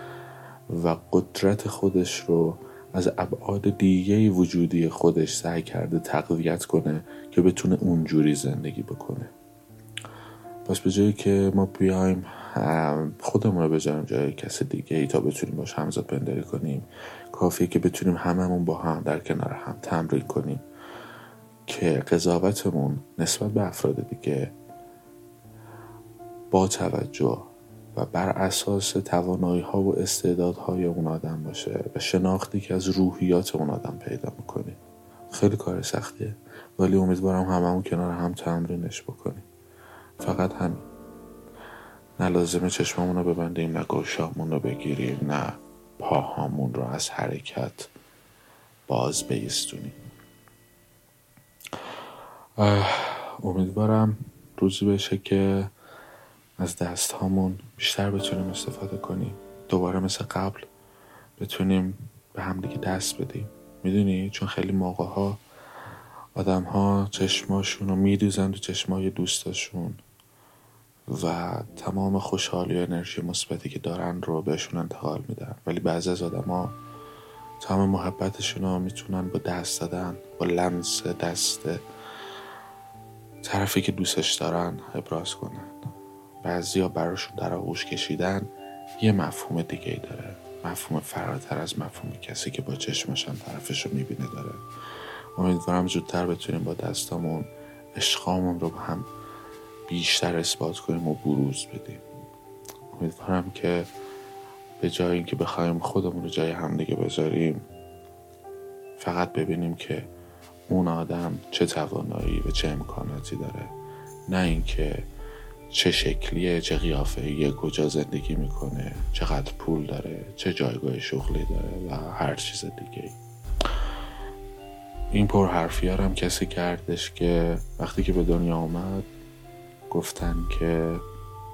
و قدرت خودش رو از ابعاد دیگه وجودی خودش سعی کرده تقویت کنه که بتونه اونجوری زندگی بکنه. پس به جایی که ما بیایم خودمون رو بذاریم جای کسی دیگه ای تا بتونیم باش همزاد پندری کنیم. کافیه که بتونیم هممون با هم در کنار هم تمرین کنیم. که قضاوتمون نسبت به افراد دیگه با توجه و بر اساس توانایی ها و استعدادهای اون آدم باشه و شناختی که از روحیات اون آدم پیدا می‌کنیم خیلی کار سختیه. ولی امیدوارم هممون کنار هم تمرینش بکنیم. فقط همین. نه لازمه چشممون رو ببندیم نه گوشامون رو بگیریم نه پاهامون رو از حرکت باز بیستونیم. امیدوارم روزی بشه که از دست هامون بیشتر بتونیم استفاده کنیم. دوباره مثل قبل بتونیم به همدیگه دست بدیم. می‌دونی؟ چون خیلی موقع ها آدم ها چشماشون رو میدوزن تو چشمای دوستاشون و تمام خوشحالی و انرژی مثبتی که دارن رو بهشون انتقال میدن. ولی بعضی از ها تمام محبتشون رو می‌تونن با دست دادن با لمس دست طرفی که دوستش دارن ابراز کنن. بعضیا براشون در آغوش کشیدن یه مفهوم دیگه ای داره. مفهوم فراتر از مفهوم کسی که با چشمشان طرفش رو می‌بینه داره. امیدوارم زودتر بتونیم با دستامون عشقامون رو با هم بیشتر اثبات کنیم و بروز بدیم. امیدوارم که به جای اینکه بخوایم خودمون رو جای همدیگه بذاریم فقط ببینیم که اون آدم چه توانایی و چه امکاناتی داره. نه اینکه چه شکلیه چه قیافه کجا زندگی می‌کنه چقدر پول داره چه جایگاه شغلی داره و هر چیز دیگه این پر حرفی هم کسی کردش که وقتی که به دنیا آمد گفتن که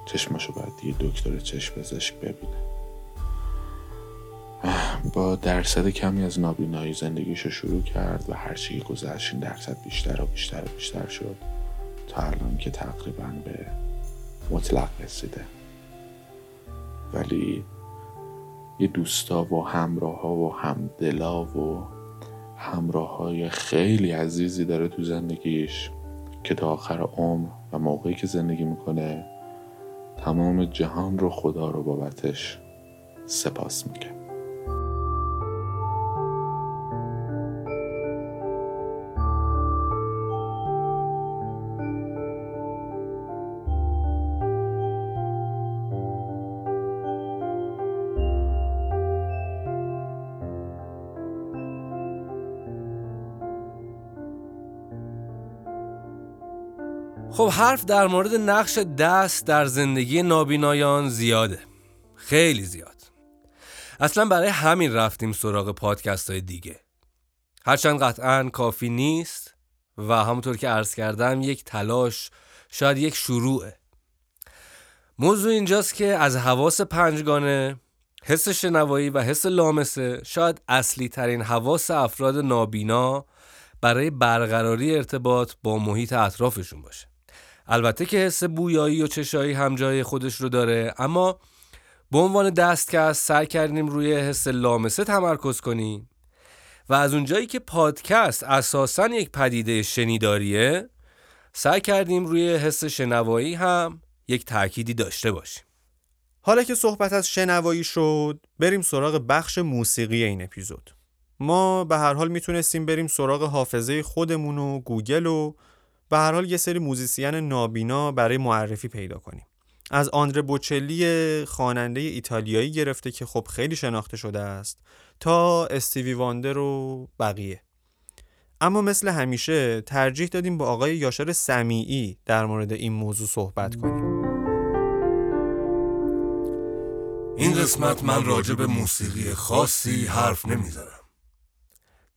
چشمشو باید یه دکتر چشم پزشک ببینه. با درصد کمی از نابینایی زندگیشو شروع کرد و هرچی گذشت این درصد بیشتر و بیشتر و بیشتر شد تا الان که تقریبا به مطلق رسیده. ولی یه دوستا و همراه ها و همدلا و همراه های خیلی عزیزی داره تو زندگیش که تا آخر عمر و موقعی که زندگی می‌کنه تمام جهان رو خدا رو بابتش سپاس میگه. خب حرف در مورد نقش دست در زندگی نابینایان زیاده. خیلی زیاد. اصلا برای همین رفتیم سراغ پادکست های دیگه. هرچند قطعا کافی نیست و همونطور که عرض کردم یک تلاش شاید یک شروعه. موضوع اینجاست که از حواس پنجگانه حس شنوایی و حس لامسه شاید اصلی ترین حواس افراد نابینا برای برقراری ارتباط با محیط اطرافشون باشه. البته که حس بویایی و چشایی هم جای خودش رو داره اما به عنوان دستکست سعی کردیم روی حس لامسه تمرکز کنیم و از اونجایی که پادکست اساسا یک پدیده شنیداریه سعی کردیم روی حس شنوایی هم یک تأکیدی داشته باشیم. حالا که صحبت از شنوایی شد بریم سراغ بخش موسیقی این اپیزود. ما به هر حال می‌تونستیم بریم سراغ حافظه خودمون و گوگل و به هر حال یه سری musician نابینا برای معرفی پیدا کنیم. از آندره بوچلی خواننده ایتالیایی گرفته که خب خیلی شناخته شده است تا استیوی واندر و بقیه. اما مثل همیشه ترجیح دادیم با آقای یاشر سمیعی در مورد این موضوع صحبت کنیم. این قسمت من راجع به موسیقی خاصی حرف نمی‌زنم.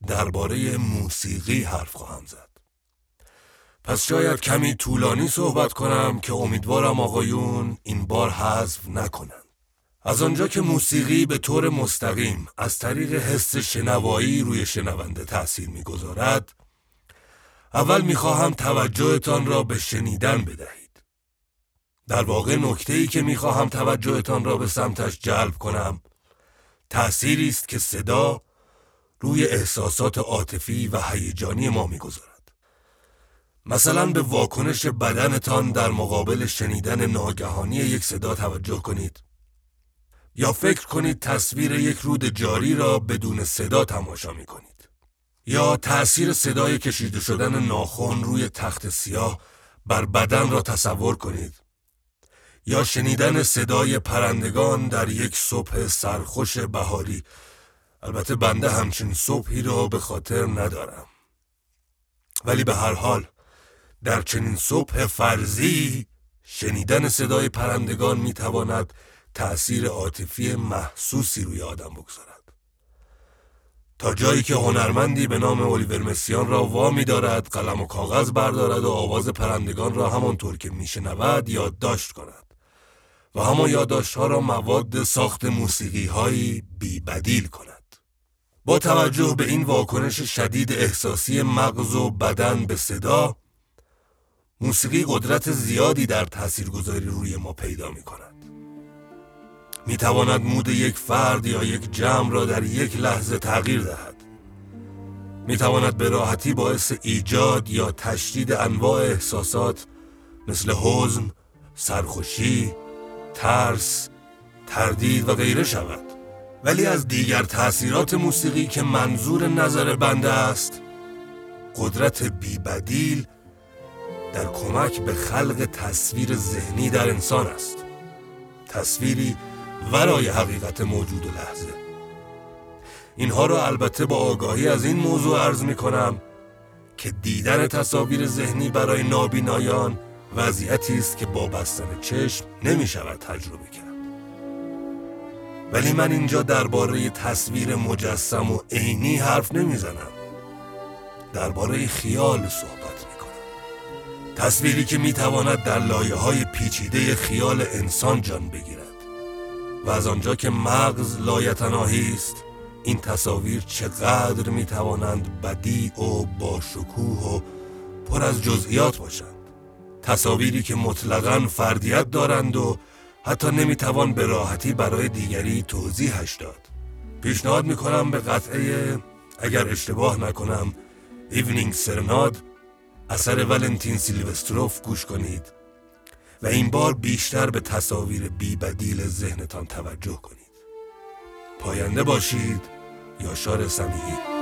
درباره موسیقی حرف خواهم زد. پس شاید کمی طولانی صحبت کنم که امیدوارم آقایون این بار حذف نکنند. از آنجا که موسیقی به طور مستقیم از طریق حس شنوایی روی شنونده تأثیر می‌گذارد اول می‌خواهم توجهتان را به شنیدن بدهید در واقع نکته ای که می‌خواهم توجهتان را به سمتش جلب کنم تأثیری است که صدا روی احساسات عاطفی و هیجانی ما می‌گذارد مثلا به واکنش بدنتان در مقابل شنیدن ناگهانی یک صدا توجه کنید. یا فکر کنید تصویر یک رود جاری را بدون صدا تماشا می کنید یا تأثیر صدای کشیده شدن ناخن روی تخت سیاه بر بدن را تصور کنید. یا شنیدن صدای پرندگان در یک صبح سرخوش بهاری. البته بنده همچین صبحی را به خاطر ندارم. ولی به هر حال در چنین صبح فرضی شنیدن صدای پرندگان می‌تواند تأثیر عاطفی محسوسی روی آدم بگذارد تا جایی که هنرمندی به نام الیور مسیان را وامی دارد قلم و کاغذ بردارد و آواز پرندگان را همانطور که میشنود یادداشت کند و همان یادداشت‌ها را مواد ساخت موسیقی هایی بی بدیل کند. با توجه به این واکنش شدید احساسی مغز و بدن به صدا موسیقی قدرت زیادی در تاثیرگذاری روی ما پیدا می کند. می تواند مود یک فرد یا یک جمع را در یک لحظه تغییر دهد. می تواند به راحتی باعث ایجاد یا تشدید انواع احساسات مثل حزن، سرخوشی، ترس، تردید و غیره شود. ولی از دیگر تأثیرات موسیقی که منظور نظر بنده است قدرت بیبدیل در کمک به خلق تصویر ذهنی در انسان است. تصویری ورای حقیقت موجود و لحظه. اینها را البته با آگاهی از این موضوع عرض می کنم که دیدن تصاویر ذهنی برای نابینایان وضعیتی است که با بستن چشم نمی شود تجربه کرد. ولی من اینجا درباره تصویر مجسم و عینی حرف نمی‌زنم. درباره خیال صحبت تصویری که می تواند در لایه های پیچیده خیال انسان جان بگیرد. و از آنجا که مغز لایتناهی است این تصاویر چقدر می توانند بدیع و با شکوه و پر از جزئیات باشند. تصاویری که مطلقا فردیت دارند و حتی نمی‌توان به راحتی برای دیگری توضیحش داد. پیشنهاد می‌کنم به قطعه اگر اشتباه نکنم Evening Serenade اثر ولنتین سیلوستروف گوش کنید و این بار بیشتر به تصاویر بی بدیل ذهنتان توجه کنید. پاینده باشید یا شار سمیهی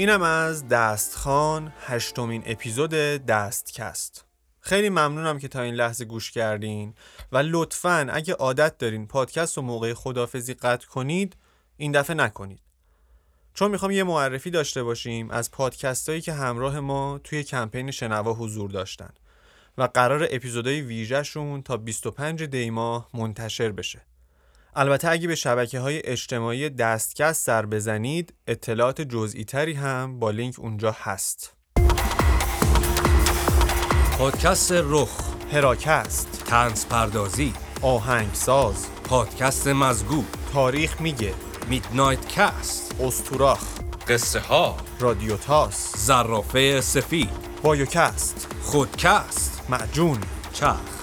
اینم از دستخان هشتمین اپیزود دستکست. خیلی ممنونم که تا این لحظه گوش کردین و لطفا اگه عادت دارین پادکست و موقع خدافزی قطع کنید این دفعه نکنید. چون می‌خوام یه معرفی داشته باشیم از پادکست هایی که همراه ما توی کمپین شنوا حضور داشتن و قرار اپیزودهای ویژهشون تا 25 دیماه منتشر بشه. البته اگه به شبکه های اجتماعی دستکست سر بزنید اطلاعات جزئی تری هم با لینک اونجا هست. پادکست رخ هراکست تنز پردازی آهنگساز پادکست مزگو تاریخ میگه میدنایت کست استوراخ قصه ها رادیو تاس زرافه سفید بایوکست خودکست معجون چرخ.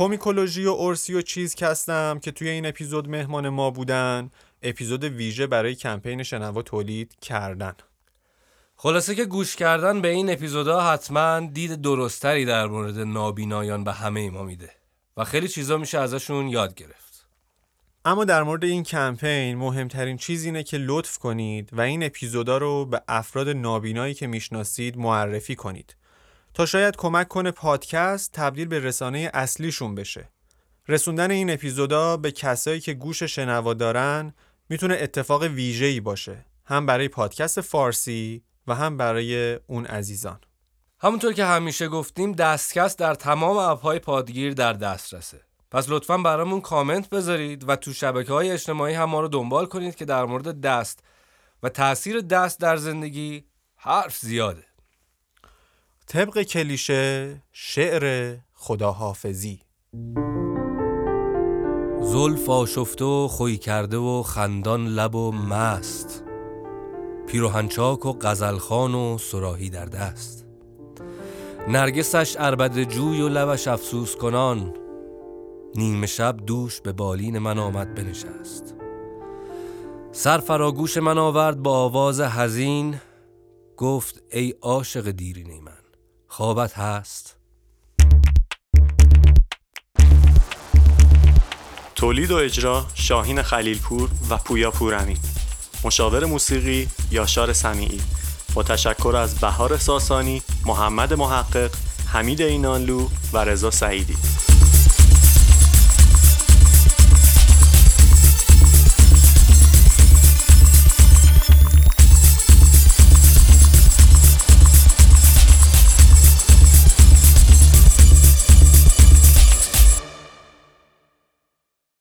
کومیکولوژی و اورسی و چیز کستم که توی این اپیزود مهمان ما بودن. اپیزود ویژه برای کمپین شنوا تولید کردن. خلاصه که گوش کردن به این اپیزودها حتما دید درستری در مورد نابینایان به همه ما میده و خیلی چیزا میشه ازشون یاد گرفت. اما در مورد این کمپین مهمترین چیز اینه که لطف کنید و این اپیزودا رو به افراد نابینایی که می‌شناسید معرفی کنید. تا شاید کمک کنه پادکست تبدیل به رسانه اصلیشون بشه. رسوندن این اپیزودا به کسایی که گوش شنوا دارن می‌تونه اتفاق ویژه‌ای باشه. هم برای پادکست فارسی و هم برای اون عزیزان. همونطور که همیشه گفتیم دستکست در تمام اپهای پادگیر در دسترسه. پس لطفا برامون کامنت بذارید و تو شبکه های اجتماعی هم ما رو دنبال کنید که در مورد دست و تاثیر دست در زندگی حرف زیاده. طبق کلیشه شعر خداحافظی. زلف آشفته و خوی کرده و خندان لب و مست. پیروهنچاک و غزلخان و سراهی در دست. نرگسش عربد جوی و لبش افسوس کنان. نیمه شب دوش به بالین من آمد بنشست. سر فراگوش من آورد با آواز حزین. گفت ای عاشق دیرینه من. خوابت هست. تولید و اجرا شاهین خلیلپور و پویا پورمی. مشاور موسیقی یاشار سمیعی. با تشکر از بهار ساسانی، محمد محقق، حمید اینانلو و رضا سعیدی.